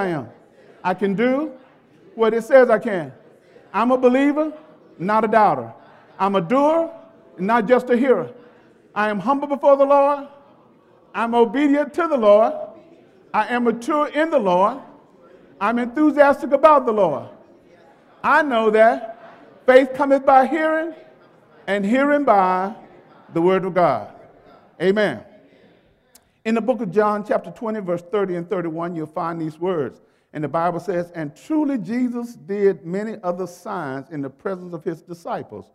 I am. I can do what it says I can. I'm a believer, not a doubter. I'm a doer, not just a hearer. I am humble before the Lord. I'm obedient to the Lord. I am mature in the Lord. I'm enthusiastic about the Lord. I know that faith cometh by hearing, and hearing by the word of God. Amen. In the book of John, chapter 20, verse 30 and 31, you'll find these words. And the Bible says, And truly Jesus did many other signs in the presence of his disciples,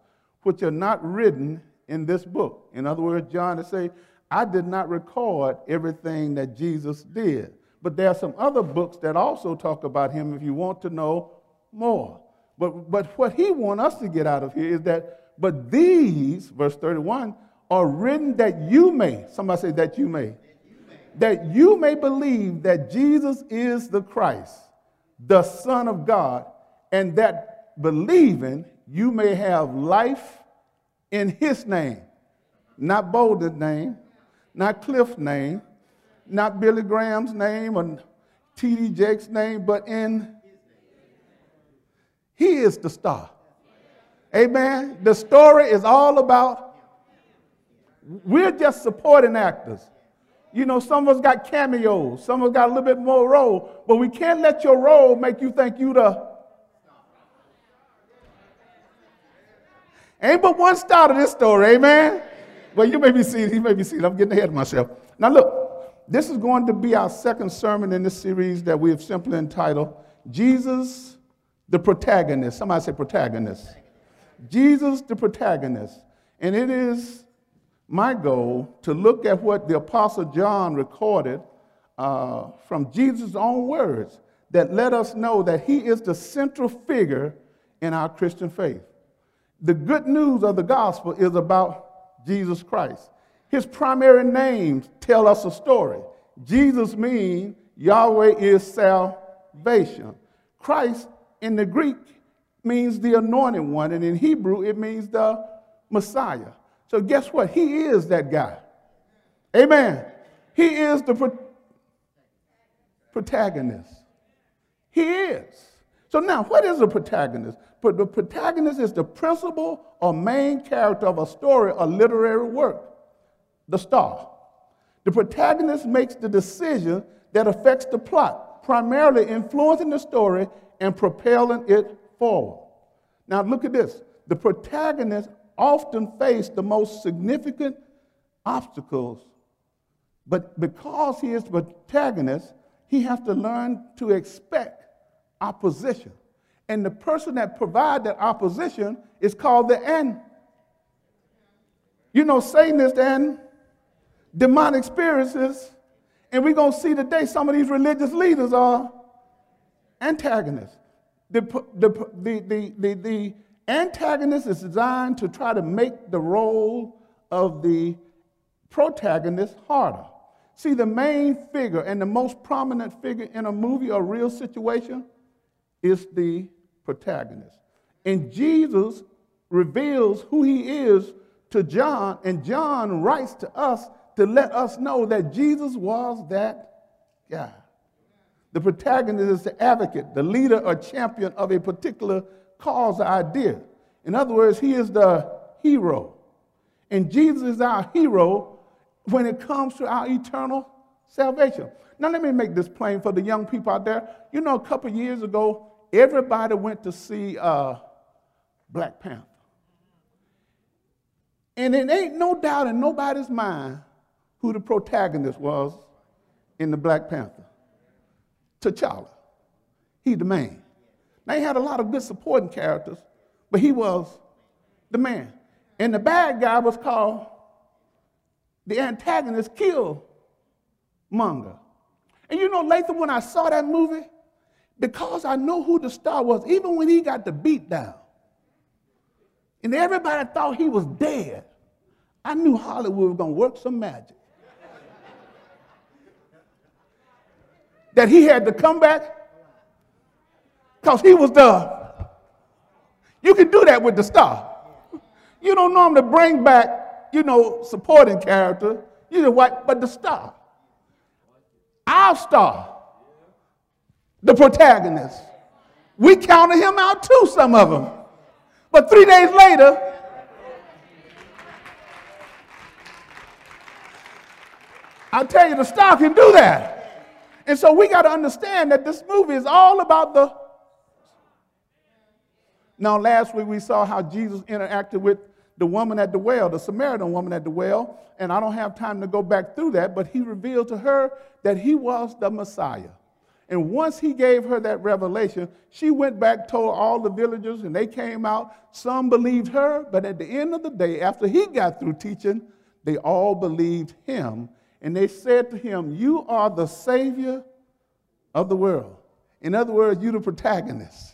which are not written in this book. In other words, John is saying, I did not record everything that Jesus did. But there are some other books that also talk about him if you want to know more. But, but what he wants us to get out of here is that, but these, verse 31, are written that you may, somebody say that you may, that you may believe that Jesus is the Christ, the Son of God, and that believing you may have life in his name. Not Bolden's name, not Cliff's name, not Billy Graham's name or T.D. Jakes' name, but in he is the star. Amen. The story is all about, we're just supporting actors. You know, some of us got cameos, some of us got a little bit more role, but we can't let your role make you think you the. Ain't but one star to this story, amen? Well, you may be seeing, you may be seeing, I'm getting ahead of myself. Now, look, this is going to be our second sermon in this series that we have simply entitled Jesus the Protagonist. Somebody say protagonist. Jesus the Protagonist. And it is my goal to look at what the Apostle John recorded uh, from Jesus' own words that let us know that he is the central figure in our Christian faith. The good news of the gospel is about Jesus Christ. His primary names tell us a story. Jesus means Yahweh is salvation. Christ in the Greek means the anointed one, and in Hebrew it means the Messiah. So guess what? He is that guy. Amen. He is the pro- protagonist. He is. So now, what is a protagonist? But the protagonist is the principal or main character of a story or literary work, the star. The protagonist makes the decision that affects the plot, primarily influencing the story and propelling it forward. Now, look at this. The protagonist often face the most significant obstacles, but because he is the protagonist, he has to learn to expect opposition. And the person that provides that opposition is called the end. You know, Satan is the end, demonic experiences, and we're going to see today some of these religious leaders are antagonists. The, the, the, the, the antagonist is designed to try to make the role of the protagonist harder. See, the main figure and the most prominent figure in a movie or real situation is the protagonist. And Jesus reveals who he is to John, and John writes to us to let us know that Jesus was that guy. The protagonist is the advocate, the leader or champion of a particular cause the idea. In other words, he is the hero. And Jesus is our hero when it comes to our eternal salvation. Now, let me make this plain for the young people out there. You know, a couple years ago, everybody went to see uh, Black Panther. And it ain't no doubt in nobody's mind who the protagonist was in the Black Panther. T'Challa. He the man. He had a lot of good supporting characters, but he was the man. And the bad guy was called the antagonist, Killmonger. And you know, Latham, when I saw that movie, because I know who the star was, even when he got the beat down, and everybody thought he was dead, I knew Hollywood was going to work some magic. that he had to come back because he was the. You can do that with the star. You don't normally bring back, you know, supporting character. You know what? But the star, our star, the protagonist. We counted him out too, some of them. But three days later, I tell you, the star can do that. And so we got to understand that this movie is all about the. Now, last week we saw how Jesus interacted with the woman at the well, the Samaritan woman at the well, and I don't have time to go back through that, but he revealed to her that he was the Messiah. And once he gave her that revelation, she went back, told all the villagers, and they came out. Some believed her, but at the end of the day, after he got through teaching, they all believed him and they said to him, You are the Savior of the world. In other words, you're the protagonist.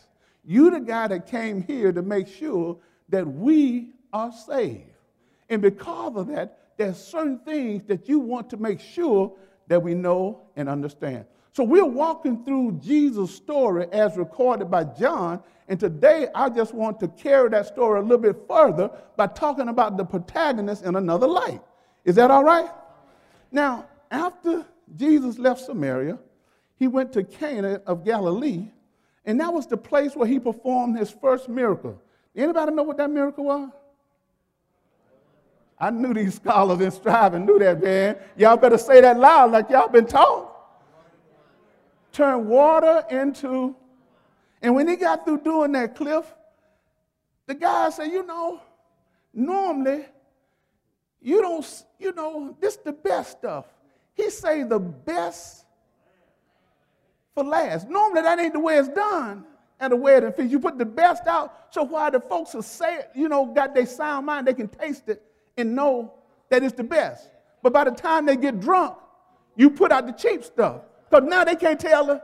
You're the guy that came here to make sure that we are saved. And because of that, there's certain things that you want to make sure that we know and understand. So we're walking through Jesus' story as recorded by John. And today I just want to carry that story a little bit further by talking about the protagonist in another light. Is that all right? Now, after Jesus left Samaria, he went to Cana of Galilee, and that was the place where he performed his first miracle. Anybody know what that miracle was? I knew these scholars in Striving knew that, man. Y'all better say that loud like y'all been taught. Turn water into, and when he got through doing that, Cliff, the guy said, you know, normally you don't, you know, this the best stuff. He say the best for last. Normally that ain't the way it's done at a wedding feast. You put the best out so why the folks will say you know, got their sound mind, they can taste it and know that it's the best. But by the time they get drunk, you put out the cheap stuff. Because now they can't tell her.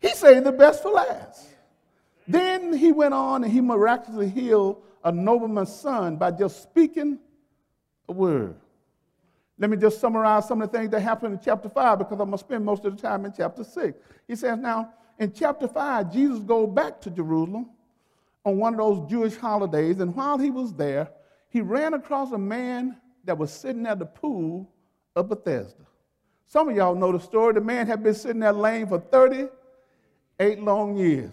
He say the best for last. Then he went on and he miraculously healed a nobleman's son by just speaking a word. Let me just summarize some of the things that happened in chapter 5 because I'm going to spend most of the time in chapter 6. He says, Now, in chapter 5, Jesus goes back to Jerusalem on one of those Jewish holidays, and while he was there, he ran across a man that was sitting at the pool of Bethesda. Some of y'all know the story. The man had been sitting there lame for 38 long years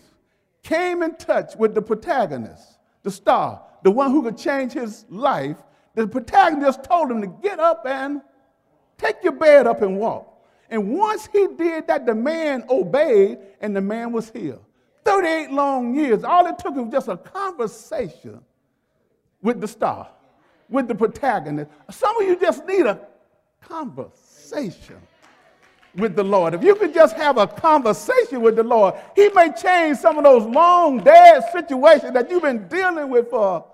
came in touch with the protagonist, the star, the one who could change his life, the protagonist told him to get up and take your bed up and walk. And once he did that, the man obeyed and the man was healed. 38 long years. All it took was just a conversation with the star, with the protagonist. Some of you just need a conversation with the Lord, if you could just have a conversation with the Lord, He may change some of those long, dead situations that you've been dealing with for,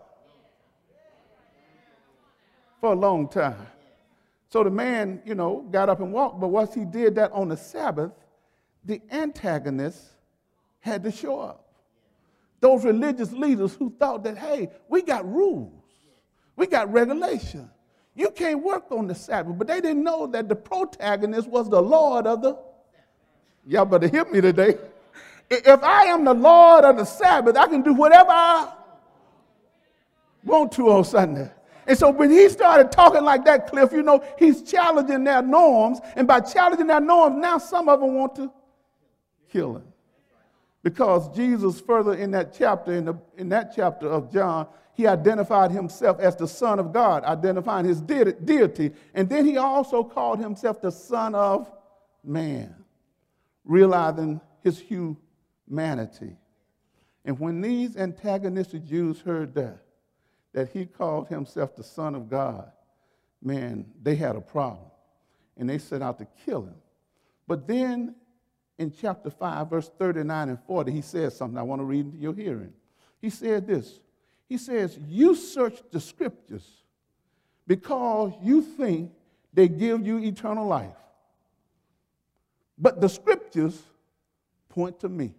for a long time. So the man, you know, got up and walked, but once he did that on the Sabbath, the antagonist had to show up. Those religious leaders who thought that, hey, we got rules, we got regulation. You can't work on the Sabbath. But they didn't know that the protagonist was the Lord of the. Y'all better hear me today. If I am the Lord of the Sabbath, I can do whatever I want to on Sunday. And so when he started talking like that, Cliff, you know, he's challenging their norms. And by challenging their norms, now some of them want to kill him. Because Jesus, further in that chapter, in, the, in that chapter of John, he identified himself as the Son of God, identifying his de- deity. And then he also called himself the Son of Man, realizing his humanity. And when these antagonistic Jews heard that, that he called himself the Son of God, man, they had a problem. And they set out to kill him. But then in chapter 5, verse 39 and 40, he says something I want to read into your hearing. He said this he says, You search the scriptures because you think they give you eternal life. But the scriptures point to me.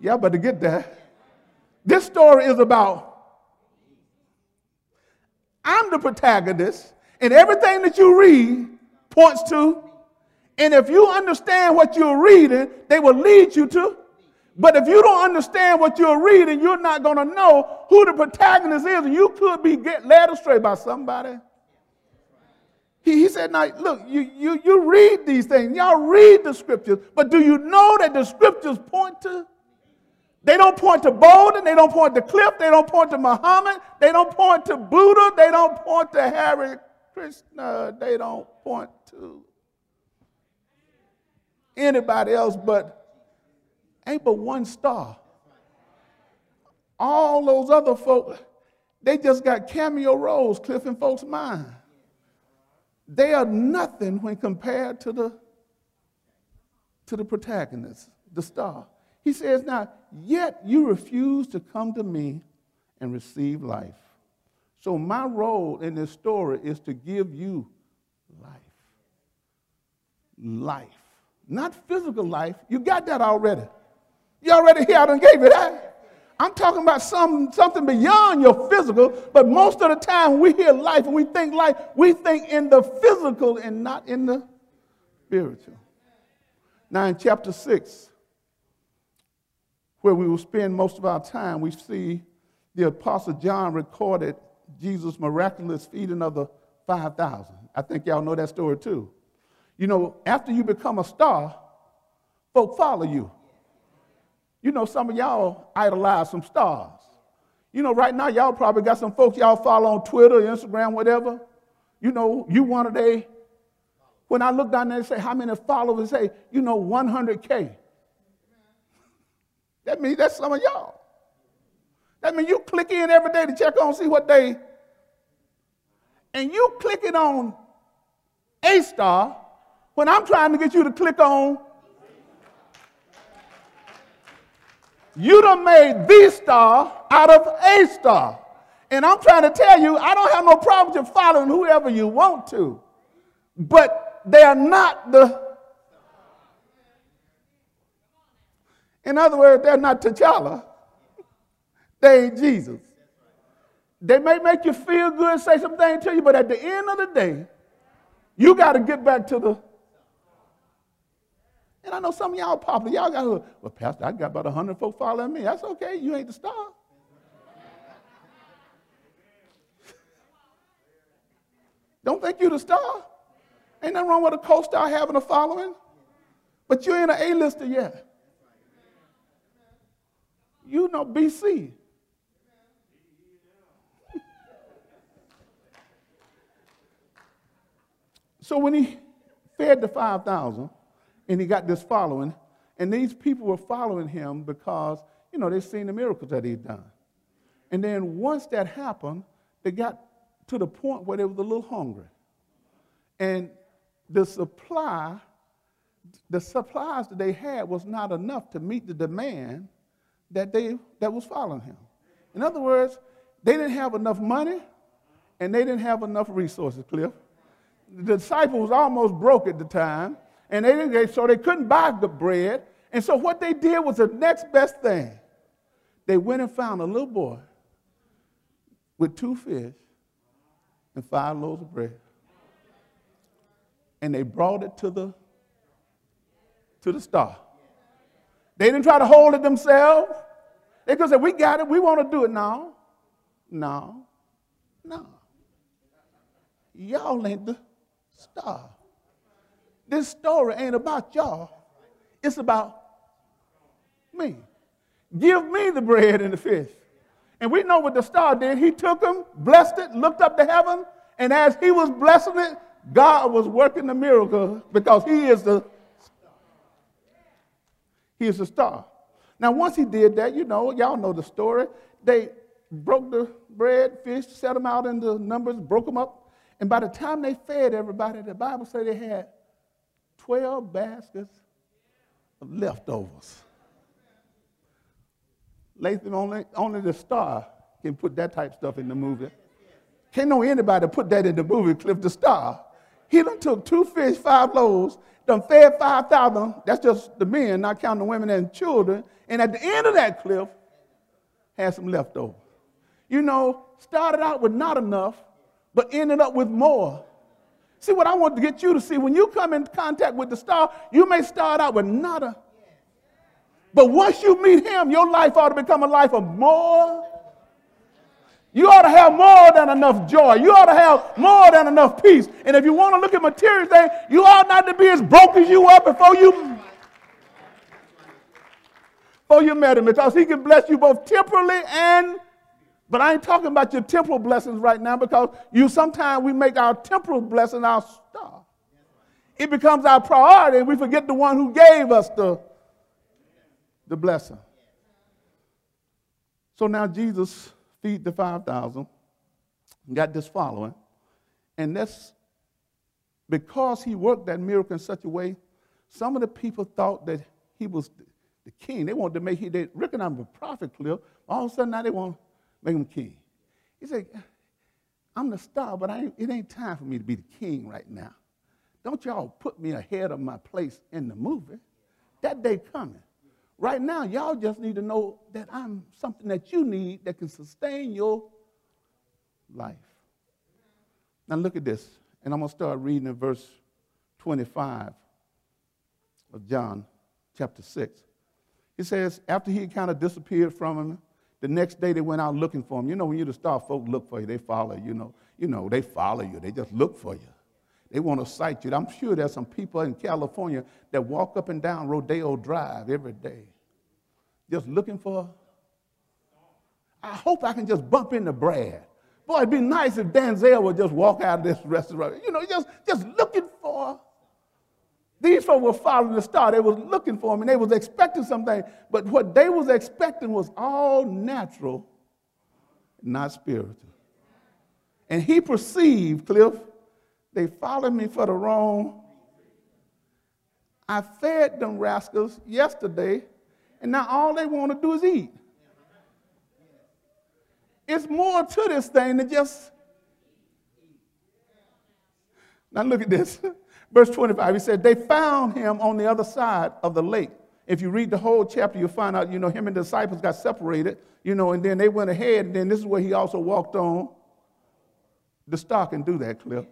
Y'all better get that. This story is about I'm the protagonist, and everything that you read points to. And if you understand what you're reading, they will lead you to but if you don't understand what you're reading, you're not going to know who the protagonist is, you could be get led astray by somebody He, he said, now look, you, you, you read these things, y'all read the scriptures, but do you know that the scriptures point to? They don't point to Bolden, they don't point to Cliff, they don't point to Muhammad, they don't point to Buddha, they don't point to Hare Krishna, they don't point to anybody else but ain't but one star. All those other folks, they just got cameo roles, Cliff and folks' mind. They are nothing when compared to the, to the protagonist, the star. He says, Now, yet you refuse to come to me and receive life. So, my role in this story is to give you life. Life. Not physical life. You got that already. You already here. I done gave you that. I'm talking about some, something beyond your physical, but most of the time we hear life and we think life, we think in the physical and not in the spiritual. Now, in chapter 6, where we will spend most of our time, we see the Apostle John recorded Jesus' miraculous feeding of the 5,000. I think y'all know that story too. You know, after you become a star, folk follow you. You know, some of y'all idolize some stars. You know, right now, y'all probably got some folks y'all follow on Twitter, Instagram, whatever. You know, you one of they. When I look down there and say, how many followers say, you know, 100K. That means that's some of y'all. That means you click in every day to check on, see what they. And you clicking on a star when I'm trying to get you to click on You done made the star out of a star. And I'm trying to tell you, I don't have no problem with following whoever you want to. But they are not the. In other words, they're not T'Challa. They ain't Jesus. They may make you feel good, say something to you, but at the end of the day, you got to get back to the and I know some of y'all popular. Y'all got, well, Pastor, I got about 100 folks following me. That's okay. You ain't the star. Don't think you're the star. Ain't nothing wrong with a co-star having a following. But you ain't an A-lister yet. You know BC. so when he fed the 5,000, and he got this following. And these people were following him because, you know, they've seen the miracles that he'd done. And then once that happened, they got to the point where they was a little hungry. And the supply, the supplies that they had was not enough to meet the demand that they that was following him. In other words, they didn't have enough money and they didn't have enough resources, Cliff. The disciples almost broke at the time and they didn't, so they couldn't buy the bread. And so what they did was the next best thing. They went and found a little boy with two fish and five loaves of bread. And they brought it to the to the star. They didn't try to hold it themselves. They could say, We got it, we want to do it now. No, no. Y'all ain't the star. This story ain't about y'all, it's about me. Give me the bread and the fish. And we know what the star did. He took them, blessed it, looked up to heaven, and as he was blessing it, God was working the miracle because he is the he is the star. Now, once he did that, you know, y'all know the story. They broke the bread, fish, set them out into numbers, broke them up. And by the time they fed everybody, the Bible said they had 12 baskets of leftovers. Lathan, only, only the star can put that type stuff in the movie. Can't know anybody put that in the movie, Cliff the Star. He done took two fish, five loaves, done fed 5,000. That's just the men, not counting the women and children. And at the end of that cliff, had some leftovers. You know, started out with not enough, but ended up with more See, what I want to get you to see when you come in contact with the star, you may start out with nada. But once you meet him, your life ought to become a life of more. You ought to have more than enough joy. You ought to have more than enough peace. And if you want to look at material things, you ought not to be as broke as you are before you before you met him because he can bless you both temporally and but I ain't talking about your temporal blessings right now because you sometimes we make our temporal blessing our star. It becomes our priority and we forget the one who gave us the, the blessing. So now Jesus feed the 5,000, got this following, and that's because he worked that miracle in such a way, some of the people thought that he was the king. They wanted to make him, they recognize him a prophet, Cliff. All of a sudden now they want to make him king. He said, I'm the star, but ain't, it ain't time for me to be the king right now. Don't y'all put me ahead of my place in the movie. That day coming. Right now, y'all just need to know that I'm something that you need that can sustain your life. Now look at this. And I'm going to start reading in verse 25 of John chapter 6. He says, after he kind of disappeared from him, the next day they went out looking for him. You know, when you're the star, folk look for you. They follow you. Know, you know, they follow you. They just look for you. They want to sight you. I'm sure there's some people in California that walk up and down Rodeo Drive every day, just looking for. I hope I can just bump into Brad. Boy, it'd be nice if Denzel would just walk out of this restaurant. You know, just, just looking for these folks were following the star. They was looking for him and they was expecting something. But what they was expecting was all natural, not spiritual. And he perceived, Cliff, they followed me for the wrong. I fed them rascals yesterday, and now all they want to do is eat. It's more to this thing than just. Now look at this. Verse 25, he said, They found him on the other side of the lake. If you read the whole chapter, you'll find out, you know, him and the disciples got separated, you know, and then they went ahead, and then this is where he also walked on the stock and do that, Cliff.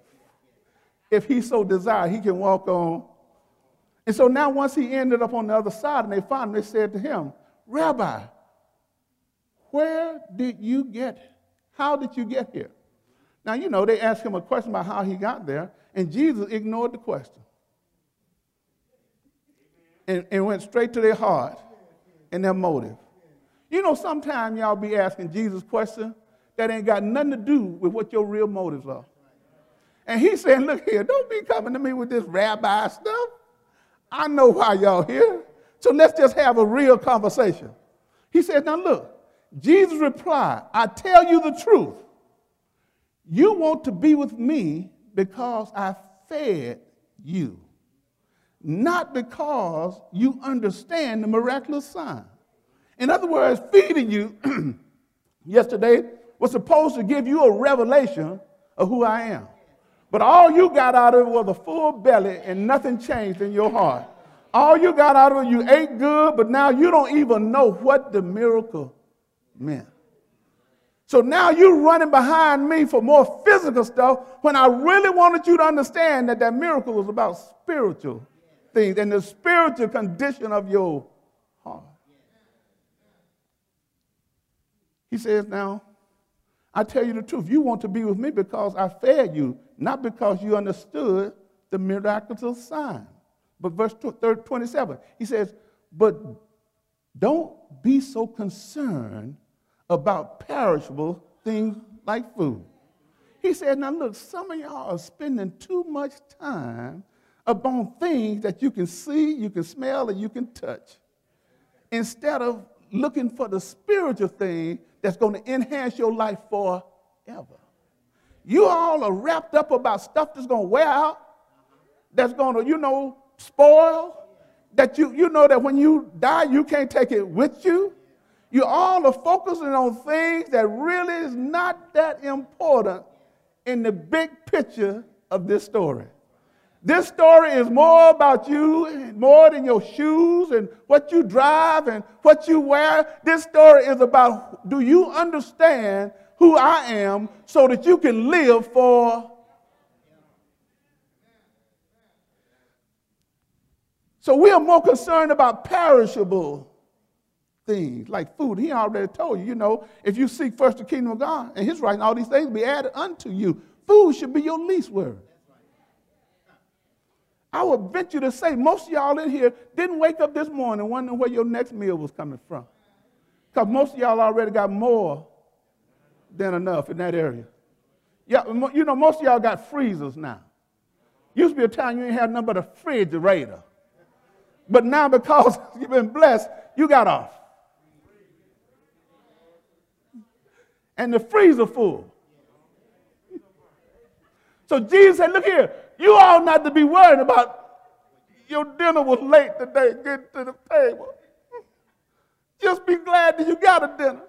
If he so desire, he can walk on. And so now, once he ended up on the other side and they found him, they said to him, Rabbi, where did you get? How did you get here? Now, you know, they asked him a question about how he got there. And Jesus ignored the question and, and went straight to their heart and their motive. You know, sometimes y'all be asking Jesus questions that ain't got nothing to do with what your real motives are. And he's saying, Look here, don't be coming to me with this rabbi stuff. I know why y'all here. So let's just have a real conversation. He said, Now look, Jesus replied, I tell you the truth. You want to be with me because I fed you, not because you understand the miraculous sign. In other words, feeding you yesterday was supposed to give you a revelation of who I am. But all you got out of it was a full belly and nothing changed in your heart. All you got out of it, you ate good, but now you don't even know what the miracle meant. So now you're running behind me for more physical stuff when I really wanted you to understand that that miracle was about spiritual things and the spiritual condition of your heart. He says, Now, I tell you the truth. You want to be with me because I fed you, not because you understood the miraculous sign. But verse 27, he says, But don't be so concerned about perishable things like food. He said, Now look, some of y'all are spending too much time upon things that you can see, you can smell, and you can touch, instead of looking for the spiritual thing that's going to enhance your life forever. You all are wrapped up about stuff that's going to wear out, that's going to, you know, spoil, that you, you know that when you die, you can't take it with you. You all are focusing on things that really is not that important in the big picture of this story. This story is more about you, more than your shoes and what you drive and what you wear. This story is about do you understand who I am so that you can live for. So we are more concerned about perishable things like food. He already told you, you know, if you seek first the kingdom of God and his right, and all these things will be added unto you. Food should be your least worry. I would venture to say most of y'all in here didn't wake up this morning wondering where your next meal was coming from. Because most of y'all already got more than enough in that area. Yeah, you know, most of y'all got freezers now. Used to be a time you ain't had nothing but a refrigerator. But now because you've been blessed, you got off. and the freezer full. So Jesus said, Look here, you all not to be worried about your dinner was late today, getting to the table. Just be glad that you got a dinner.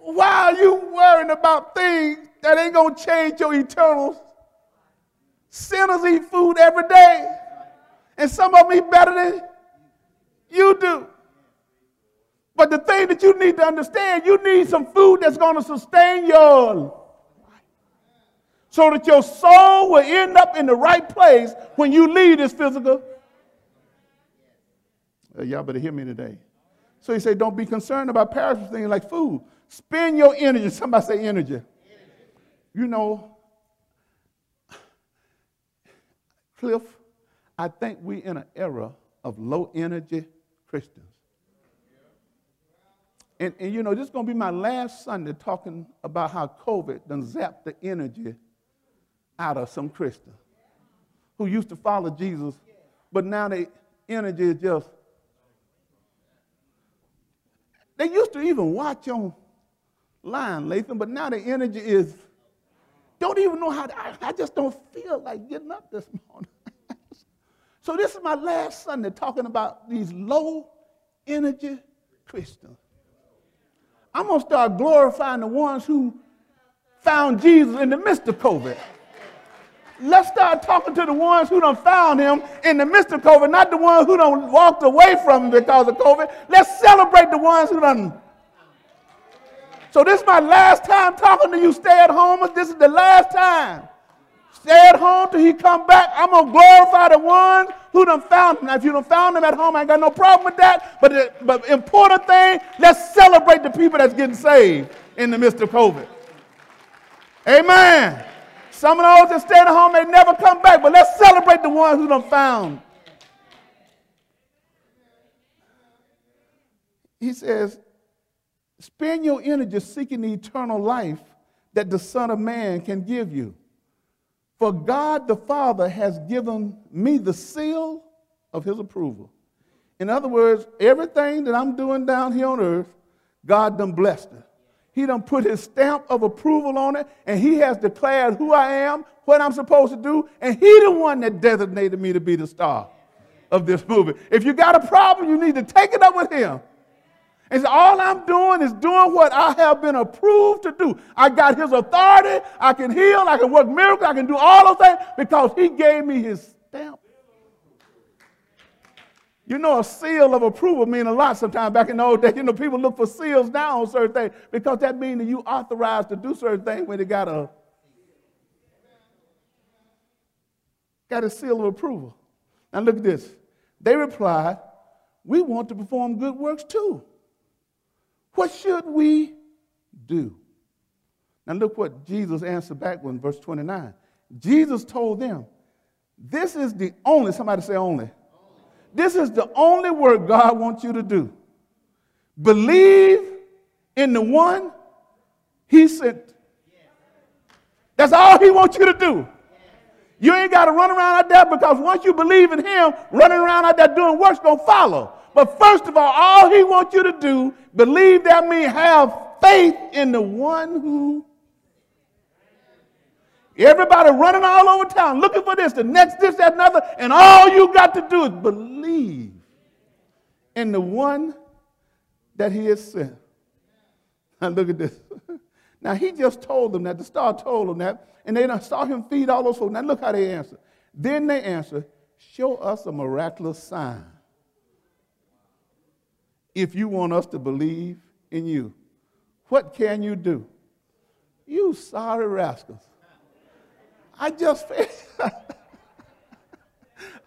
Why are you worrying about things that ain't going to change your eternal? Sinners eat food every day, and some of them eat better than you do. But the thing that you need to understand, you need some food that's going to sustain your. So that your soul will end up in the right place when you leave this physical. Uh, y'all better hear me today. So he said, don't be concerned about perishable things like food. Spend your energy. Somebody say energy. energy. You know, Cliff, I think we're in an era of low energy Christians. And, and you know, this is going to be my last Sunday talking about how COVID done zapped the energy out of some Christians who used to follow Jesus, but now the energy is just. They used to even watch on line, Latham, but now the energy is. Don't even know how. To, I, I just don't feel like getting up this morning. so this is my last Sunday talking about these low energy Christians. I'm going to start glorifying the ones who found Jesus in the midst of COVID. Let's start talking to the ones who done found him in the midst of COVID, not the ones who done walked away from him because of COVID. Let's celebrate the ones who done. So this is my last time talking to you stay-at-homers. This is the last time. Stay at home till he come back. I'm going to glorify the ones who done found him. Now, if you done found him at home, I ain't got no problem with that. But the but important thing, let's celebrate the people that's getting saved in the midst of COVID. Amen. Some of those that stayed at home may never come back, but let's celebrate the ones who done found. He says, spend your energy seeking the eternal life that the Son of Man can give you. For God the Father has given me the seal of his approval. In other words, everything that I'm doing down here on earth, God done blessed it. He done put his stamp of approval on it, and he has declared who I am, what I'm supposed to do, and he the one that designated me to be the star of this movie. If you got a problem, you need to take it up with him. And so all I'm doing is doing what I have been approved to do. I got his authority. I can heal. I can work miracles. I can do all those things because he gave me his stamp. You know, a seal of approval mean a lot sometimes. Back in the old days, you know, people look for seals now on certain things because that means that you authorized to do certain things when they got a got a seal of approval. Now look at this. They replied, "We want to perform good works too." What should we do? Now look what Jesus answered back in verse 29. Jesus told them, This is the only, somebody say only. This is the only work God wants you to do. Believe in the one he sent. That's all he wants you to do. You ain't got to run around out there because once you believe in him, running around out there doing work's don't follow. But first of all, all he wants you to do, believe that means have faith in the one who. Everybody running all over town looking for this, the next, this, that, another, and all you got to do is believe in the one that he has sent. Now look at this. Now he just told them that, the star told them that, and they saw him feed all those folks. Now look how they answered. Then they answered, Show us a miraculous sign if you want us to believe in you. What can you do? You sorry rascals. I just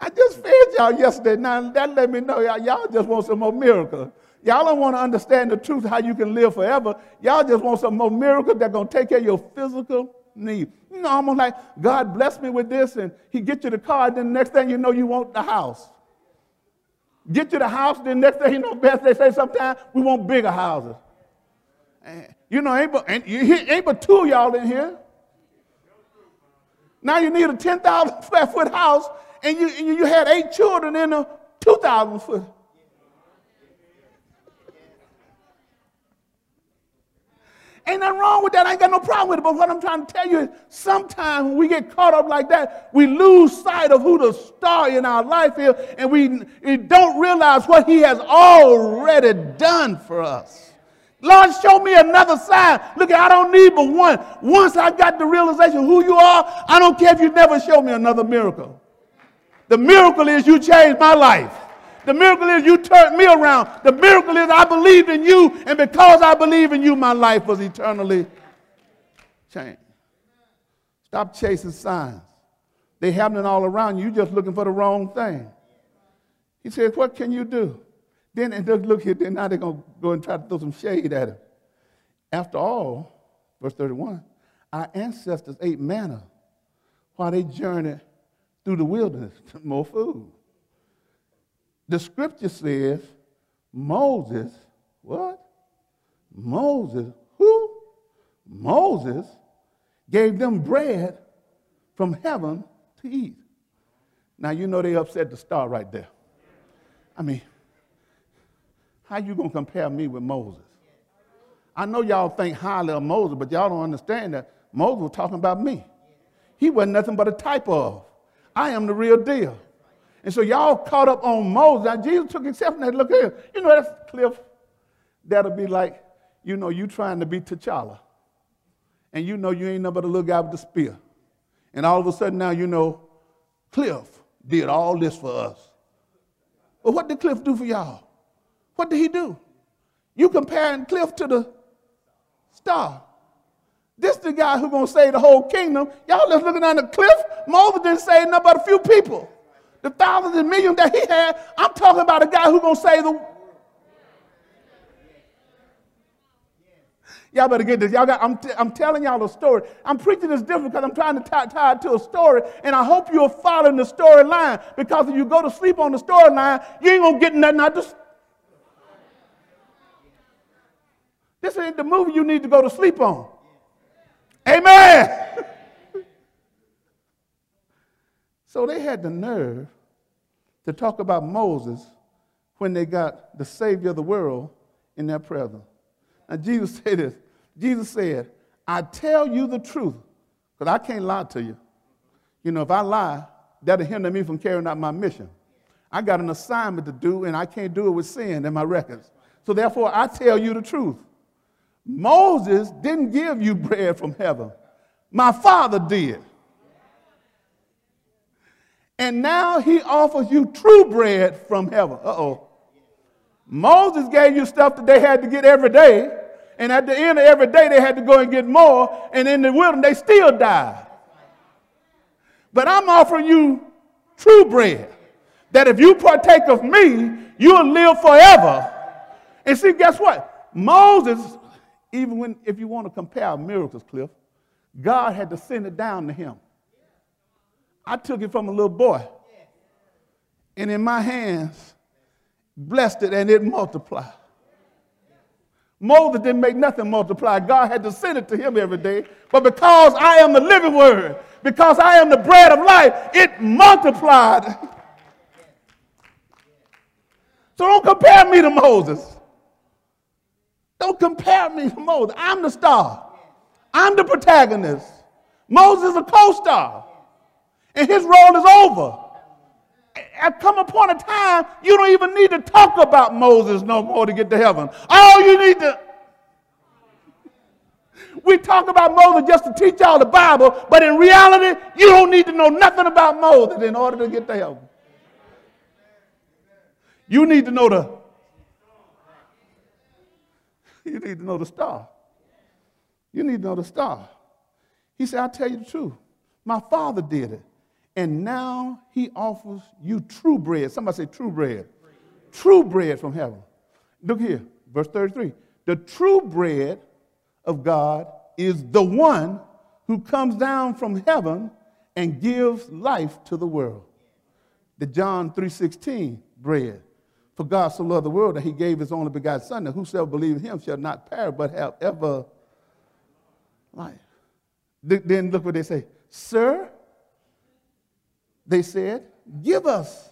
I just fed y'all yesterday. Now that let me know y'all, just want some more miracles. Y'all don't want to understand the truth how you can live forever. Y'all just want some more miracles that going to take care of your physical needs. You know, almost like God bless me with this and he get you the car, then the next thing you know, you want the house. Get you the house, then next thing you know, best they say sometimes, we want bigger houses. And, you know, ain't but, ain't, ain't but two of y'all in here. Now you need a 10,000 square foot house, and you, you had eight children in a 2,000 foot. Ain't nothing wrong with that. I ain't got no problem with it. But what I'm trying to tell you is sometimes when we get caught up like that, we lose sight of who the star in our life is, and we, we don't realize what He has already done for us. Lord, show me another sign. Look, I don't need but one. Once I got the realization who you are, I don't care if you never show me another miracle. The miracle is you changed my life. The miracle is you turned me around. The miracle is I believed in you, and because I believe in you, my life was eternally changed. Stop chasing signs. They're happening all around you. You're just looking for the wrong thing. He said, What can you do? Then and look here, then now they're going to go and try to throw some shade at him. After all, verse 31, our ancestors ate manna while they journeyed through the wilderness to more food. The scripture says Moses, what? Moses, who? Moses gave them bread from heaven to eat. Now you know they upset the star right there. I mean, how you gonna compare me with Moses? I know y'all think highly of Moses, but y'all don't understand that Moses was talking about me. He wasn't nothing but a type of. I am the real deal. And so y'all caught up on Moses. Now Jesus took exception to that. Look here. You know that's cliff. That'll be like, you know, you trying to be T'Challa. And you know you ain't nothing but a little guy with the spear. And all of a sudden now you know Cliff did all this for us. But what did Cliff do for y'all? What did he do? You comparing Cliff to the star. This the guy who's gonna save the whole kingdom. Y'all just looking on the cliff. Moses didn't save nothing but a few people the thousands and millions that he had. I'm talking about a guy who's going to save the Y'all better get this. Y'all got, I'm, t- I'm telling y'all a story. I'm preaching this different because I'm trying to tie, tie it to a story, and I hope you're following the storyline because if you go to sleep on the storyline, you ain't to get nothing out of The movie you need to go to sleep on. Amen. so they had the nerve to talk about Moses when they got the Savior of the world in their presence. Now, Jesus said this Jesus said, I tell you the truth, because I can't lie to you. You know, if I lie, that'll hinder me from carrying out my mission. I got an assignment to do, and I can't do it with sin in my records. So, therefore, I tell you the truth. Moses didn't give you bread from heaven, my father did. And now he offers you true bread from heaven. Uh oh. Moses gave you stuff that they had to get every day. And at the end of every day, they had to go and get more. And in the wilderness, they still died. But I'm offering you true bread. That if you partake of me, you'll live forever. And see, guess what? Moses, even when, if you want to compare miracles, Cliff, God had to send it down to him. I took it from a little boy. And in my hands, blessed it and it multiplied. Moses didn't make nothing multiply. God had to send it to him every day. But because I am the living word, because I am the bread of life, it multiplied. So don't compare me to Moses. Don't compare me to Moses. I'm the star. I'm the protagonist. Moses is a co-star and his role is over. At come upon a time, you don't even need to talk about Moses no more to get to heaven. All you need to. We talk about Moses just to teach y'all the Bible, but in reality, you don't need to know nothing about Moses in order to get to heaven. You need to know the. You need to know the star. You need to know the star. He said, I'll tell you the truth. My father did it And now he offers you true bread. Somebody say true bread. True bread from heaven. Look here, verse 33. The true bread of God is the one who comes down from heaven and gives life to the world. The John 3:16 bread. For God so loved the world that he gave his only begotten son that whosoever believes in him shall not perish but have ever life. Then look what they say. Sir, they said, give us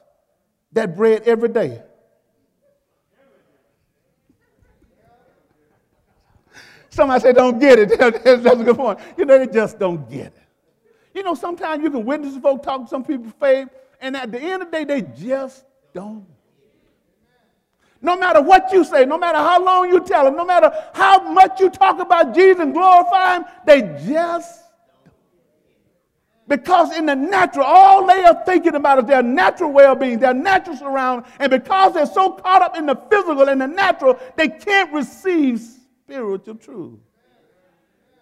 that bread every day. Somebody say, don't get it. That's a good point. You know, they just don't get it. You know, sometimes you can witness folks talk to some people's faith, and at the end of the day, they just don't. No matter what you say, no matter how long you tell them, no matter how much you talk about Jesus and glorify Him, they just because in the natural, all they are thinking about is their natural well being, their natural surroundings. And because they're so caught up in the physical and the natural, they can't receive spiritual truth.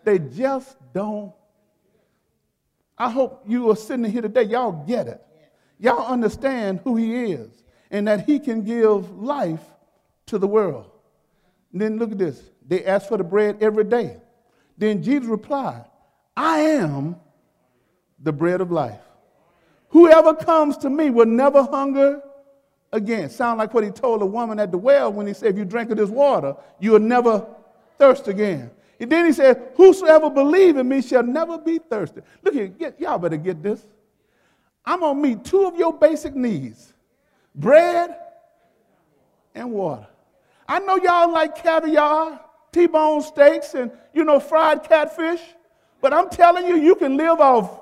They just don't. I hope you are sitting here today, y'all get it. Y'all understand who He is and that He can give life to the world. And then look at this. They ask for the bread every day. Then Jesus replied, I am the bread of life. Whoever comes to me will never hunger again. Sound like what he told a woman at the well when he said, If you drink of this water, you will never thirst again. And then he said, Whosoever believe in me shall never be thirsty. Look here, get, y'all better get this. I'm going to meet two of your basic needs bread and water. I know y'all like caviar, T-bone steaks, and, you know, fried catfish, but I'm telling you, you can live off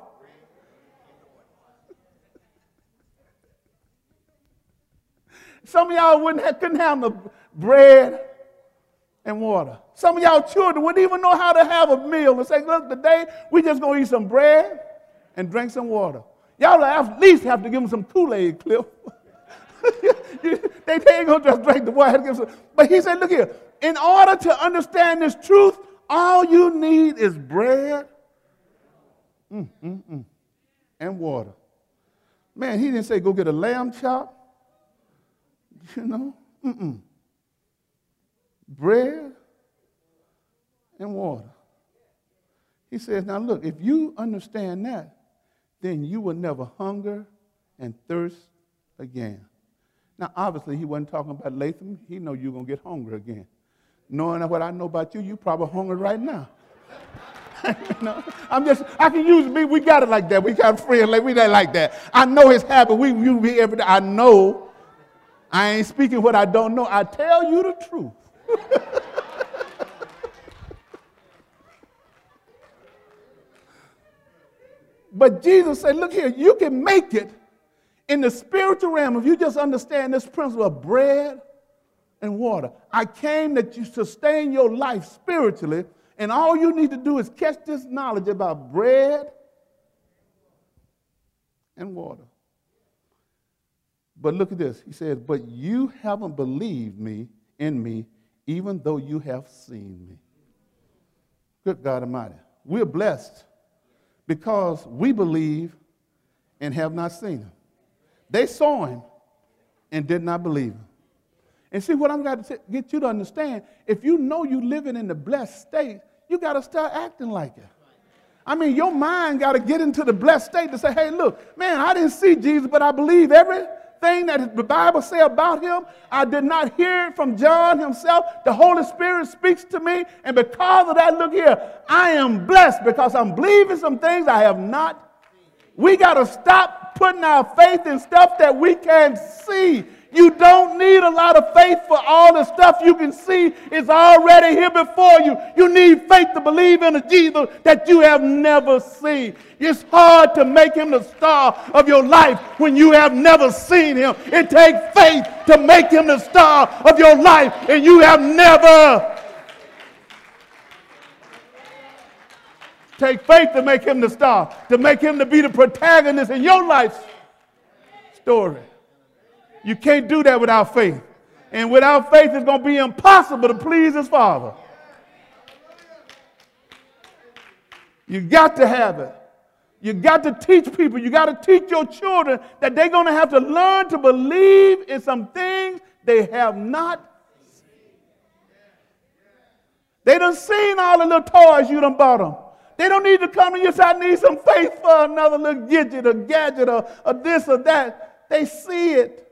Some of y'all wouldn't have, couldn't have the bread and water. Some of y'all children wouldn't even know how to have a meal and say, look, today we just gonna eat some bread and drink some water. Y'all at least have to give them some Kool-Aid, Cliff. they, ain't gonna just drink the water. But he said, look here, in order to understand this truth, all you need is bread mm, mm, mm, and water. Man, he didn't say go get a lamb chop you know? Mm-mm. Bread and water. He says, now look, if you understand that, then you will never hunger and thirst again. Now, obviously, he wasn't talking about Latham. He know you're going to get hungry again. Knowing what I know about you, you probably hungry right now. you? I'm just, I can use me. We got it like that. We got friends like we that like that. I know his habit. We, we be every day. I know I ain't speaking what I don't know. I tell you the truth. but Jesus said, Look here, you can make it in the spiritual realm if you just understand this principle of bread and water. I came that you sustain your life spiritually, and all you need to do is catch this knowledge about bread and water. But look at this. He says, But you haven't believed me in me, even though you have seen me. Good God Almighty. We're blessed because we believe and have not seen him. They saw him and did not believe him. And see what I'm going to get you to understand if you know you're living in the blessed state, you got to start acting like it. I mean, your mind got to get into the blessed state to say, hey, look, man, I didn't see Jesus, but I believe everything that the Bible say about him. I did not hear it from John himself. The Holy Spirit speaks to me. And because of that, look here, I am blessed because I'm believing some things I have not. We got to stop putting our faith in stuff that we can't see. You don't need a lot of faith for all the stuff you can see is already here before you. You need faith to believe in a Jesus that you have never seen. It's hard to make him the star of your life when you have never seen him. It takes faith to make him the star of your life and you have never Take faith to make him the star, to make him to be the protagonist in your life's story. You can't do that without faith. And without faith, it's going to be impossible to please his Father. You got to have it. You got to teach people, you got to teach your children that they're going to have to learn to believe in some things they have not they done seen all the little toys you done bought them. They don't need to come to you say, I need some faith for another little gadget or gadget or, or this or that. They see it.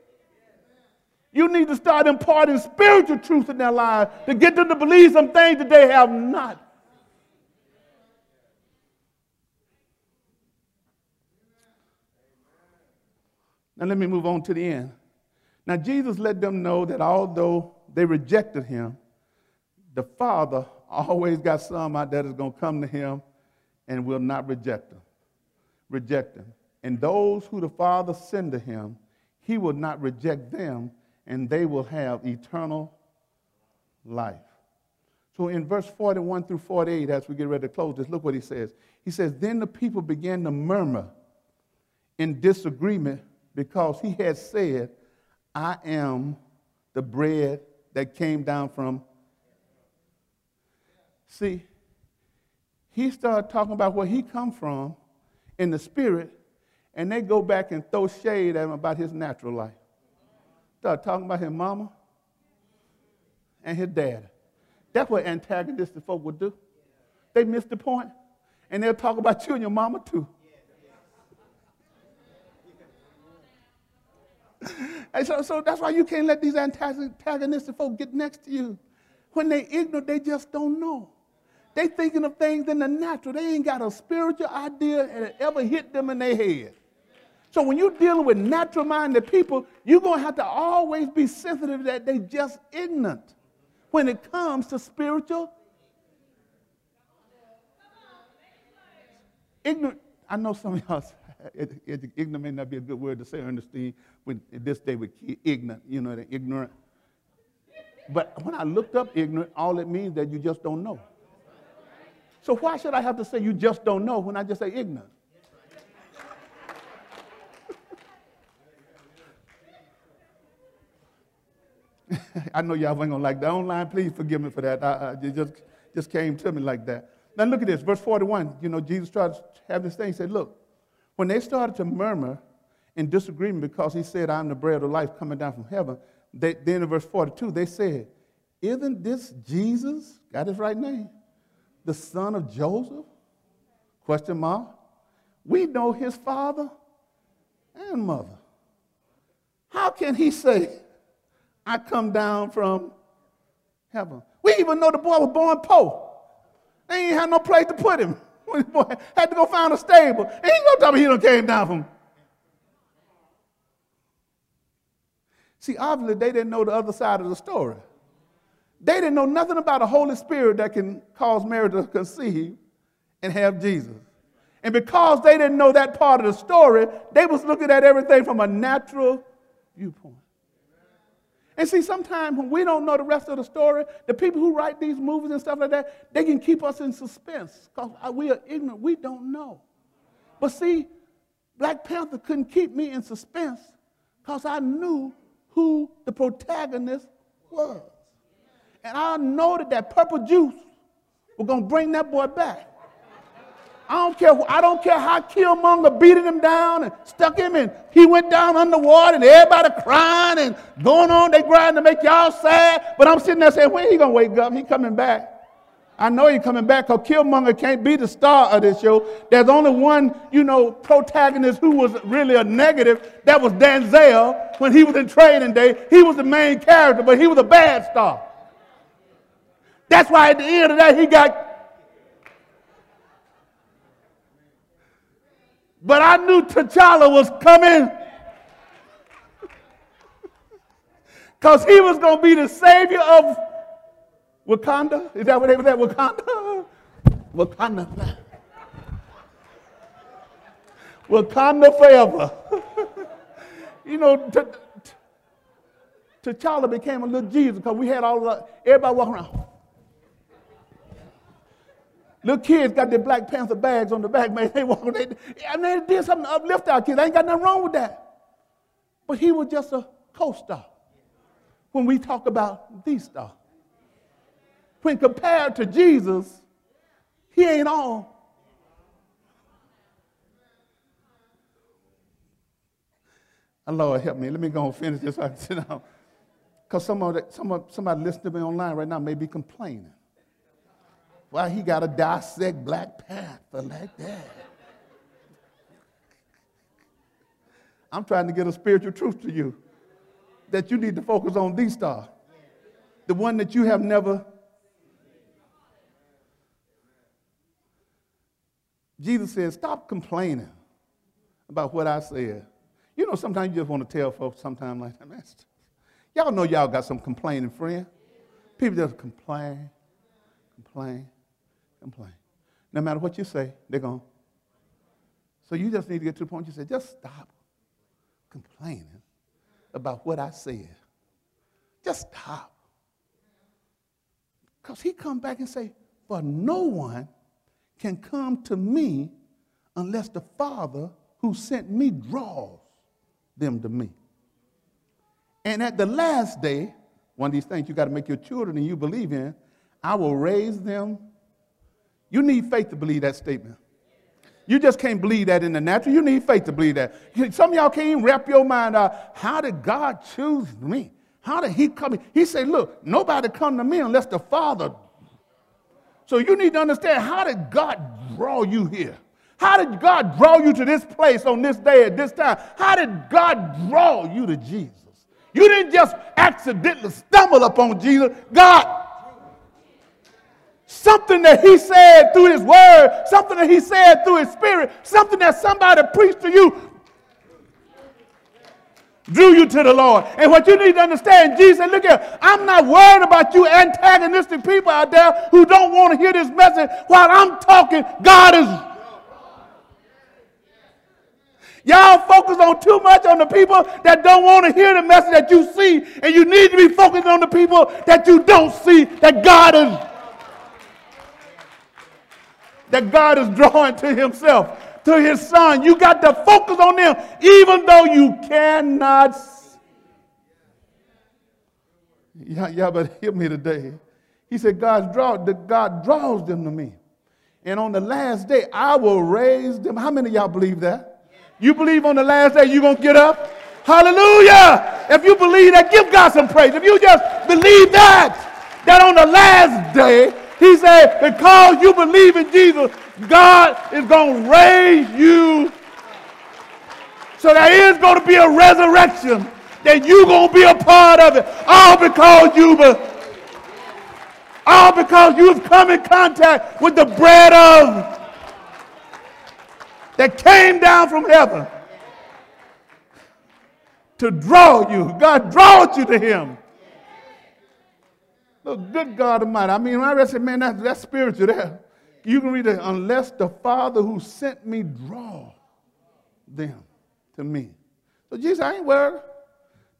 You need to start imparting spiritual truth in their lives to get them to believe some things that they have not. Now, let me move on to the end. Now, Jesus let them know that although they rejected him, the Father always got some out there that's going to come to him and will not reject him. Reject him. And those who the Father send to him, he will not reject them, and they will have eternal life. So in verse 41 through 48, as we get ready to close this, look what he says. He says, Then the people began to murmur in disagreement because he had said, I am the bread that came down from See, he started talking about where he come from in the spirit, and they go back and throw shade at him about his natural life. Start talking about his mama and his dad. That's what antagonistic folk would do. They miss the point, and they'll talk about you and your mama too. and so, so that's why you can't let these antagonistic folk get next to you. When they ignorant, they just don't know. They thinking of things in the natural. They ain't got a spiritual idea that ever hit them in their head. So when you're dealing with natural-minded people, you're going to have to always be sensitive that they just ignorant when it comes to spiritual. Ignorant. I know some of y'all, ignorant may not be a good word to say, Ernestine, when this day with ignorant, you know, the ignorant. But when I looked up ignorant, all it means that you just don't know. So why should I have to say you just don't know when I just say ignorant? I know y'all ain't gonna like that online. Please forgive me for that. I, I, it just, just came to me like that. Now look at this, verse 41. You know, Jesus tried to have this thing. He said, Look, when they started to murmur in disagreement because he said, I'm the bread of life coming down from heaven, they, then in verse 42, they said, Isn't this Jesus? Got his right name the son of Joseph? Question mark. We know his father and mother. How can he say, I come down from heaven? We even know the boy was born poor. They ain't had no place to put him. Boy had to go find a stable. Ain't no tell me he done came down from. See, obviously they didn't know the other side of the story. They didn't know nothing about a Holy Spirit that can cause Mary to conceive and have Jesus. And because they didn't know that part of the story, they was looking at everything from a natural viewpoint. And see, sometimes when we don't know the rest of the story, the people who write these movies and stuff like that, they can keep us in suspense because uh, we are ignorant. We don't know. But see, Black Panther couldn't keep me in suspense because I knew who the protagonist was. And I know that that purple juice was going to bring that boy back. I don't care. I don't care how Killmonger beat him down and stuck him in. He went down underwater and everybody crying and going on. They grinding to make y'all sad. But I'm sitting there saying, when he gonna wake up? He coming back. I know he coming back because Killmonger can't be the star of this show. There's only one, you know, protagonist who was really a negative. That was Denzel when he was in training day. He was the main character, but he was a bad star. That's why at the end of that, he got. But I knew T'Challa was coming. Because he was going to be the savior of Wakanda. Is that what they was at? Wakanda? Wakanda. Wakanda forever. you know, T'Challa became a little Jesus because we had all the, everybody walking around. Little kids got their Black Panther bags on the back, man. They walk, they, and they did something to uplift our kids. I ain't got nothing wrong with that. But he was just a co-star when we talk about the star. When compared to Jesus, he ain't all. Oh, Lord, help me. Let me go and finish this. Because some of the, some of, somebody listening to me online right now may be complaining. Why he got to dissect Black Panther like that? I'm trying to get a spiritual truth to you that you need to focus on the star, the one that you have never. Jesus said, Stop complaining about what I said. You know, sometimes you just want to tell folks, sometimes like that. Y'all know y'all got some complaining friends. People just complain, complain, complain. No matter what you say, they're gone. So you just need to get to the point you say, just stop complaining about what I said. Just stop. Because he come back and say, for no one can come to me unless the Father who sent me draws them to me. And at the last day, one of these things you got to make your children and you believe in, I will raise them. You need faith to believe that statement. You just can't believe that in the natural. You need faith to believe that. Some of y'all can't even wrap your mind out. How did God choose me? How did He come? He said, Look, nobody come to me unless the Father. So you need to understand how did God draw you here? How did God draw you to this place on this day at this time? How did God draw you to Jesus? You didn't just accidentally stumble upon Jesus. God something that he said through his word, something that he said through his spirit, something that somebody preached to you drew you to the Lord. And what you need to understand, Jesus said, look here, I'm not worried about you antagonistic people out there who don't want to hear this message while I'm talking. God is. Y'all focus on too much on the people that don't want to hear the message that you see, and you need to be focused on the people that you don't see that God is that God is drawing to himself, to his son. You got to focus on them, even though you cannot. Yeah, yeah, but hear me today. He said, God, draw, God draws them to me. And on the last day, I will raise them. How many of y'all believe that? You believe on the last day you're going to get up? Hallelujah. If you believe that, give God some praise. If you just believe that, that on the last day, he said, because you believe in Jesus, God is going to raise you. So there is going to be a resurrection that you're going to be a part of it. All because you all because you've come in contact with the bread of that came down from heaven to draw you. God draws you to him. Look, good God Almighty. I mean, when I said, man, that's, that's spiritual there. You can read it, unless the Father who sent me draw them to me. So Jesus, I ain't worried.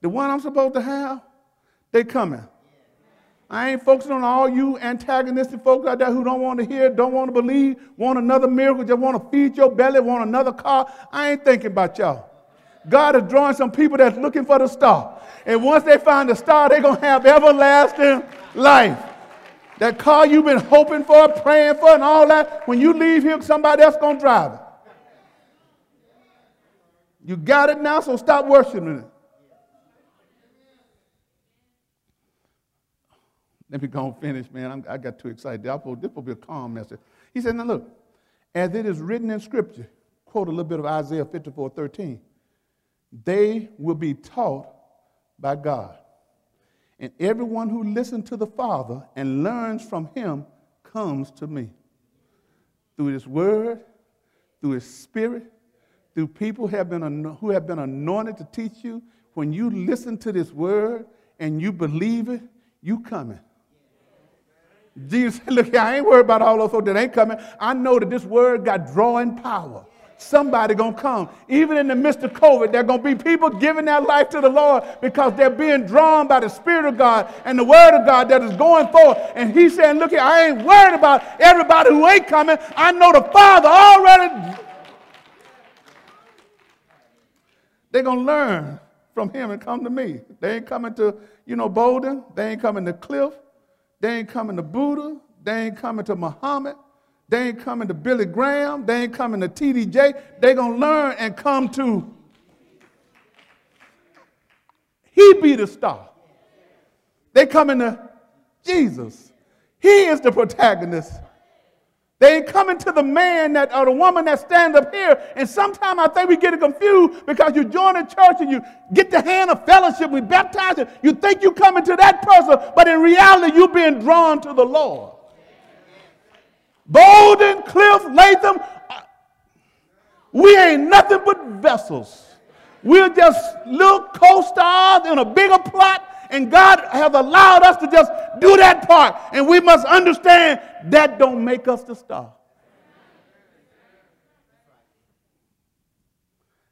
The one I'm supposed to have, they coming. I ain't focusing on all you antagonistic folks out there who don't want to hear, don't want to believe, want another miracle, just want to feed your belly, want another car. I ain't thinking about y'all. God is drawing some people that's looking for the star. And once they find the star, they're going to have everlasting life. That car you've been hoping for, praying for, and all that, when you leave here, somebody else to drive it. You got it now, so stop worshiping it. Let me go and finish, man. I'm, i got too excited. This will be a calm message. He said, Now look, as it is written in Scripture, quote a little bit of Isaiah 54 13, they will be taught by God. And everyone who listens to the Father and learns from him comes to me. Through his word, through his spirit, through people who have been, who have been anointed to teach you. When you listen to this word and you believe it, you coming. Jesus said, Look, I ain't worried about all those folks that ain't coming. I know that this word got drawing power somebody going to come. Even in the midst of COVID, there are going to be people giving their life to the Lord because they're being drawn by the Spirit of God and the Word of God that is going forth. And he's saying, look here, I ain't worried about everybody who ain't coming. I know the Father already. They're going to learn from him and come to me. They ain't coming to, you know, Bolden. They ain't coming to Cliff. They ain't coming to Buddha. They ain't coming to Muhammad. They ain't coming to Billy Graham. They ain't coming to TDJ. They're going to learn and come to. He be the star. They coming to Jesus. He is the protagonist. They ain't coming to the man that or the woman that stands up here. And sometimes I think we get confused because you join a church and you get the hand of fellowship, we baptize you. You think you coming to that person, but in reality, you're being drawn to the Lord. Bolden, Cliff, Latham, we ain't nothing but vessels. We're just little co-stars in a bigger plot and God has allowed us to just do that part. And we must understand that don't make us the star.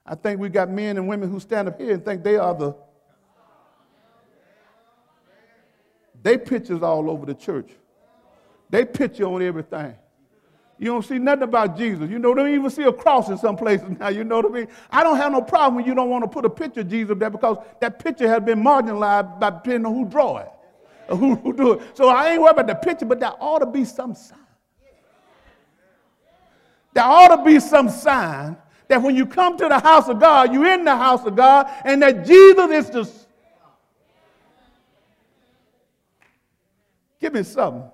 I think we got men and women who stand up here and think they are the. They pictures all over the church. They picture on everything. You don't see nothing about Jesus. You know, don't even see a cross in some places now. You know what I mean? I don't have no problem when you don't want to put a picture of Jesus there because that picture has been marginalized by depending on who draw it or who, who do it. So I ain't worried about the picture, but there ought to be some sign. There ought to be some sign that when you come to the house of God, you're in the house of God, and that Jesus is the. Give me something.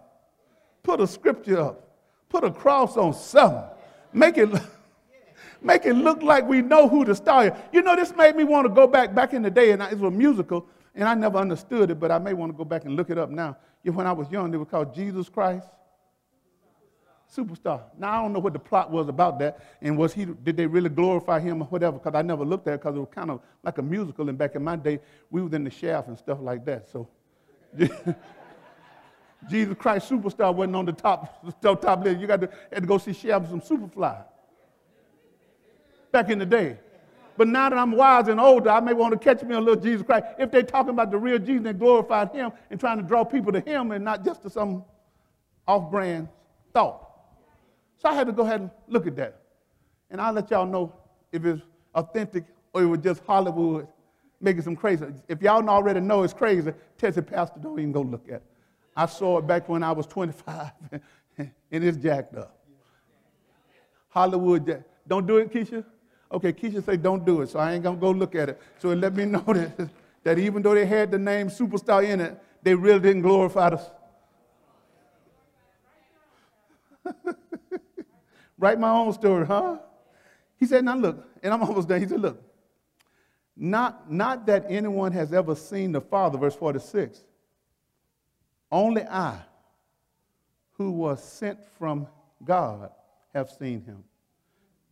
Put a scripture up. Put a cross on something. Make it, make it look like we know who the star is. You know, this made me want to go back back in the day, and it was a musical, and I never understood it, but I may want to go back and look it up now. When I was young, it was called Jesus Christ Superstar. Now I don't know what the plot was about that, and was he did they really glorify him or whatever? Because I never looked at it because it was kind of like a musical, and back in my day, we was in the shaft and stuff like that. So. Jesus Christ Superstar wasn't on the top, the top list. You got to, had to go see Shaft some Superfly back in the day. But now that I'm wise and older, I may want to catch me a little Jesus Christ. If they're talking about the real Jesus and glorified him and trying to draw people to him and not just to some off-brand thought. So I had to go ahead and look at that. And I'll let y'all know if it's authentic or it was just Hollywood making some crazy. If y'all already know it's crazy, tell pastor don't even go look at it. I saw it back when I was 25, and it's jacked up. Hollywood, don't do it, Keisha? Okay, Keisha say don't do it, so I ain't gonna go look at it. So it let me know that, that even though they had the name superstar in it, they really didn't glorify us. Write my own story, huh? He said, now look, and I'm almost done. He said, look, not, not that anyone has ever seen the Father, verse 46 only I, who was sent from God, have seen him.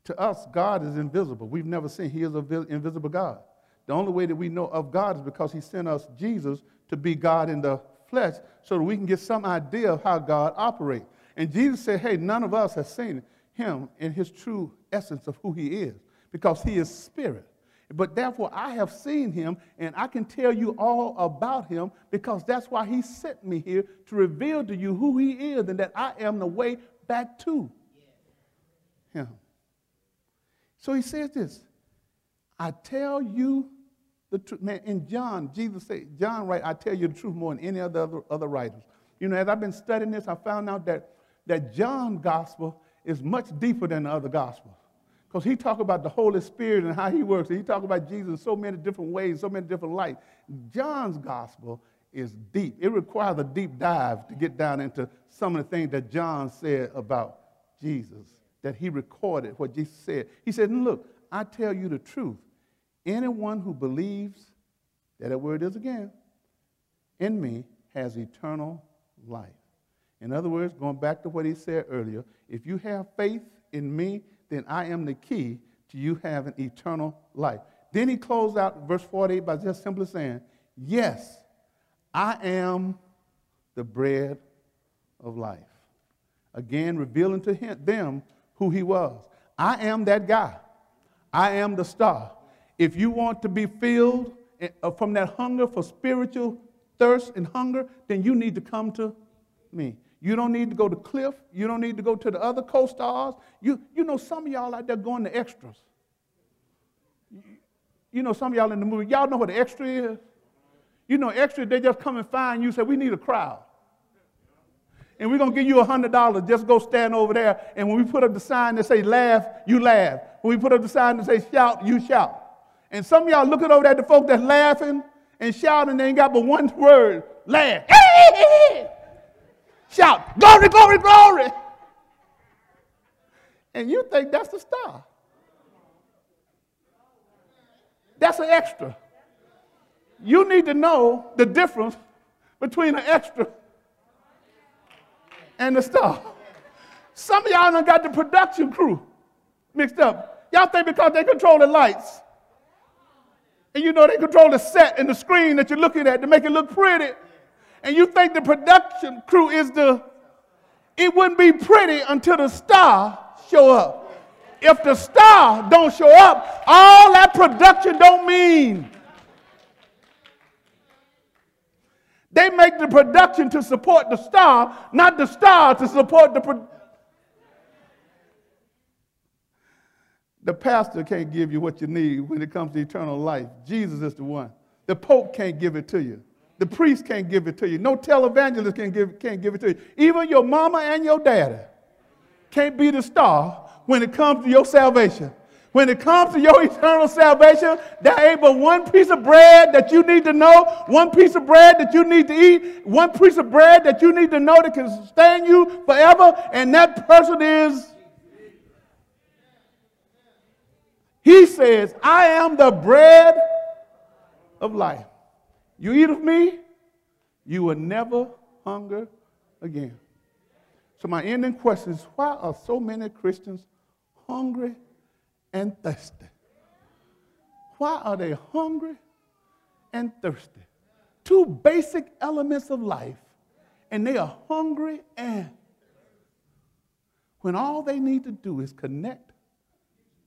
To us, God is invisible. We've never seen He is an invisible God. The only way that we know of God is because He sent us Jesus to be God in the flesh so that we can get some idea of how God operates. And Jesus said, Hey, none of us has seen Him in His true essence of who He is because He is spirit. But therefore, I have seen him, and I can tell you all about him because that's why he sent me here to reveal to you who he is and that I am the way back to him. So he says this I tell you the truth. Man, in John, Jesus said, John, right, I tell you the truth more than any other, other, other writers. You know, as I've been studying this, I found out that, that John's gospel is much deeper than the other gospels. Because he talked about the Holy Spirit and how he works. And he talked about Jesus in so many different ways, so many different lights. John's gospel is deep. It requires a deep dive to get down into some of the things that John said about Jesus, that he recorded what Jesus said. He said, Look, I tell you the truth. Anyone who believes, that word is again, in me has eternal life. In other words, going back to what he said earlier, if you have faith in me, then I am the key to you having eternal life. Then he closed out verse 48 by just simply saying, Yes, I am the bread of life. Again, revealing to him, them who he was. I am that guy. I am the star. If you want to be filled eh, uh, from that hunger for spiritual thirst and hunger, then you need to come to me. You don't need to go to Cliff. You don't need to go to the other co-stars. You, you know, some of y'all out there going to extras. You know, some of y'all in the movie, y'all know what the extra is? You know, extra, they just come and find you, say, we need a crowd. And we're going to give you a $100. Just go stand over there. And when we put up the sign that say laugh, you laugh. When we put up the sign that say shout, you shout. And some of y'all looking over at the folk that's laughing and shouting, they ain't got but one word, laugh. Shout, glory, glory, glory. And you think that's the star. That's an extra. You need to know the difference between an extra and the star. Some of y'all done got the production crew mixed up. Y'all think because they control the lights, and you know they control the set and the screen that you're looking at to make it look pretty, and you think the production crew is the, it wouldn't be pretty until the star show up. If the star don't show up, all that production don't mean. They make the production to support the star, not the star to support the production. The pastor can't give you what you need when it comes to eternal life. Jesus is the one. The Pope can't give it to you. The priest can't give it to you. No televangelist can give, can't give it to you. Even your mama and your daddy can't be the star when it comes to your salvation. When it comes to your eternal salvation, there ain't but one piece of bread that you need to know, one piece of bread that you need to eat, one piece of bread that you need to know that can sustain you forever, and that person is He says, I am the bread of life. You eat of me, you will never hunger again. So, my ending question is why are so many Christians hungry and thirsty? Why are they hungry and thirsty? Two basic elements of life, and they are hungry and when all they need to do is connect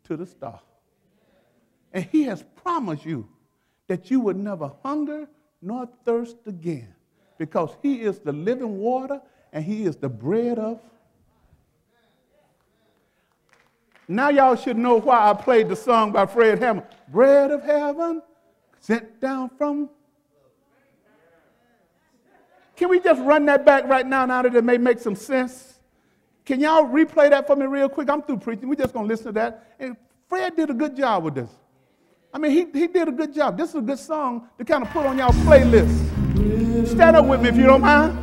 to the star. And he has promised you that you would never hunger nor thirst again because he is the living water and he is the bread of. Now y'all should know why I played the song by Fred Hammond. Bread of heaven sent down from. Can we just run that back right now, now that it may make some sense? Can y'all replay that for me real quick? I'm through preaching. We're just going to listen to that. And Fred did a good job with this. I mean, he, he did a good job. This is a good song to kind of put on y'all playlist. Stand up with me if you don't mind.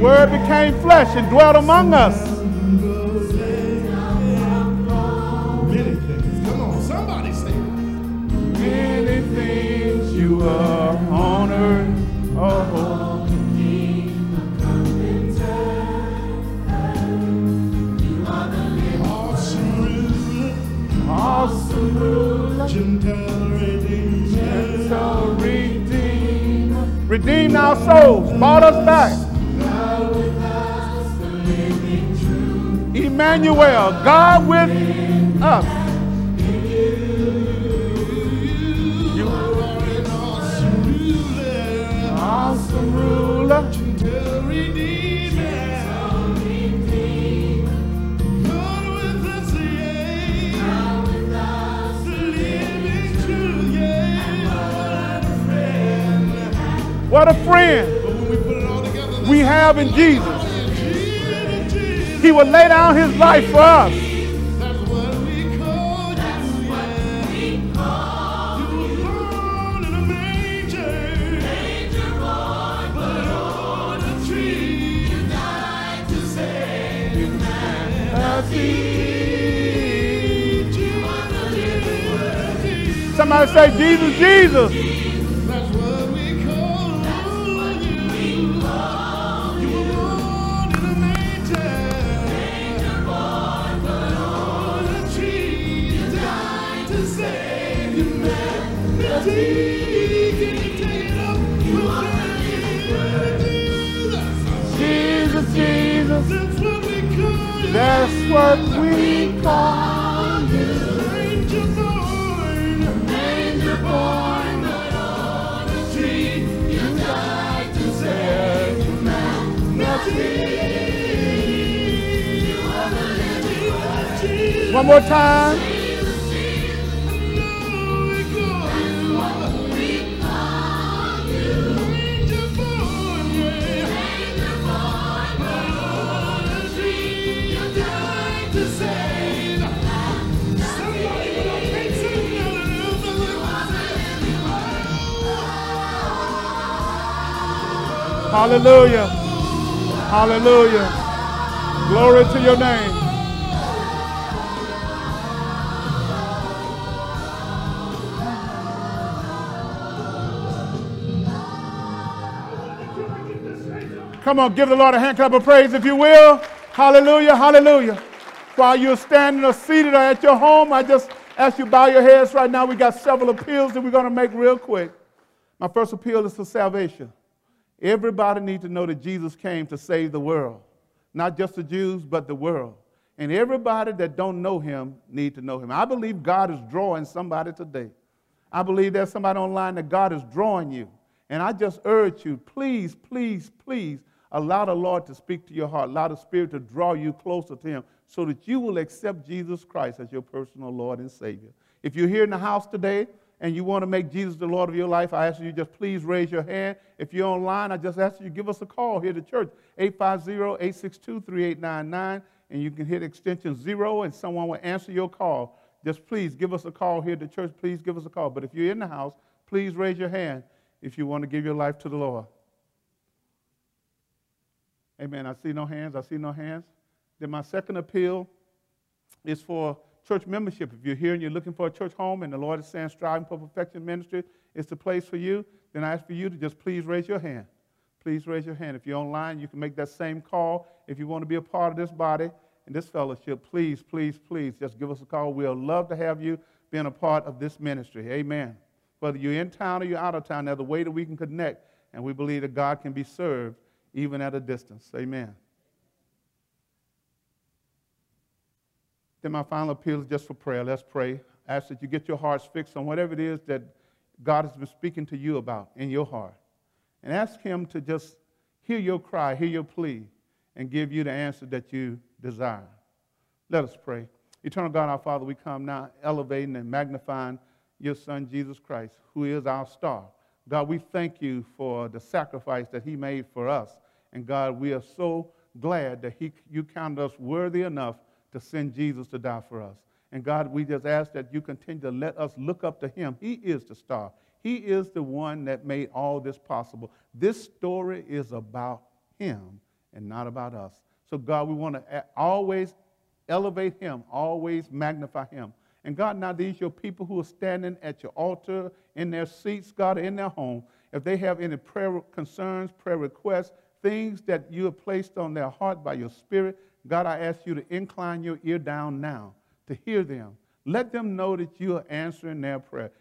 Word became flesh and dwelt among us. Many things. Come on, somebody say it. Many things you are on earth. Oh. Awesome ruler, gentle redeemer, redeemer, redeemed our souls, bought us back. Emmanuel, God with us. You are awesome ruler, awesome ruler, gentle redeemer. God with us, yeah. God with us, the living truth, yeah. What a friend. What a friend we have in Jesus. He would lay down his life for us. Somebody say, Jesus, Jesus. Jesus, Jesus. That's what we call you. Ranger born. Ranger born. But on tree you died to save One more time. Hallelujah. Hallelujah. Glory to your name. Come on, give the Lord a hand clap of praise if you will. Hallelujah, hallelujah. While you're standing or seated or at your home, I just ask you bow your heads right now. We got several appeals that we're going to make real quick. My first appeal is for salvation. Everybody needs to know that Jesus came to save the world, not just the Jews, but the world. And everybody that don't know him need to know him. I believe God is drawing somebody today. I believe there's somebody online that God is drawing you. And I just urge you, please, please, please allow the Lord to speak to your heart. Allow the Spirit to draw you closer to him so that you will accept Jesus Christ as your personal Lord and Savior. If you're here in the house today and you want to make Jesus the Lord of your life, I ask you just please raise your hand. If you're online, I just ask you give us a call here to church, 850-862-3899, and you can hit extension zero and someone will answer your call. Just please give us a call here to church. Please give us a call. But if you're in the house, please raise your hand if you want to give your life to the Lord. Amen. I see no hands. I see no hands. Then my second appeal is for church membership. If you're here and you're looking for a church home and the Lord is saying striving for perfection ministry is the place for you, then I ask for you to just please raise your hand. Please raise your hand. If you're online, you can make that same call. If you want to be a part of this body and this fellowship, please, please, please just give us a call. We'll love to have you being a part of this ministry. Amen. Whether you're in town or you're out of town, there's a way that we can connect, and we believe that God can be served even at a distance. Amen. Then my final appeal is just for prayer. Let's pray. Ask that you get your hearts fixed on whatever it is that God has been speaking to you about in your heart. And ask Him to just hear your cry, hear your plea, and give you the answer that you desire. Let us pray. Eternal God, our Father, we come now elevating and magnifying your Son, Jesus Christ, who is our star. God, we thank you for the sacrifice that He made for us. And God, we are so glad that he, you counted us worthy enough to send Jesus to die for us. And God, we just ask that you continue to let us look up to him. He is the star. He is the one that made all this possible. This story is about him and not about us. So, God, we want to always elevate him, always magnify him. And God, now these your people who are standing at your altar in their seats, God, in their home, if they have any prayer concerns, prayer requests, things that you have placed on their heart by your spirit, God, I ask you to incline your ear down now to hear them. Let them know that you are answering their prayer.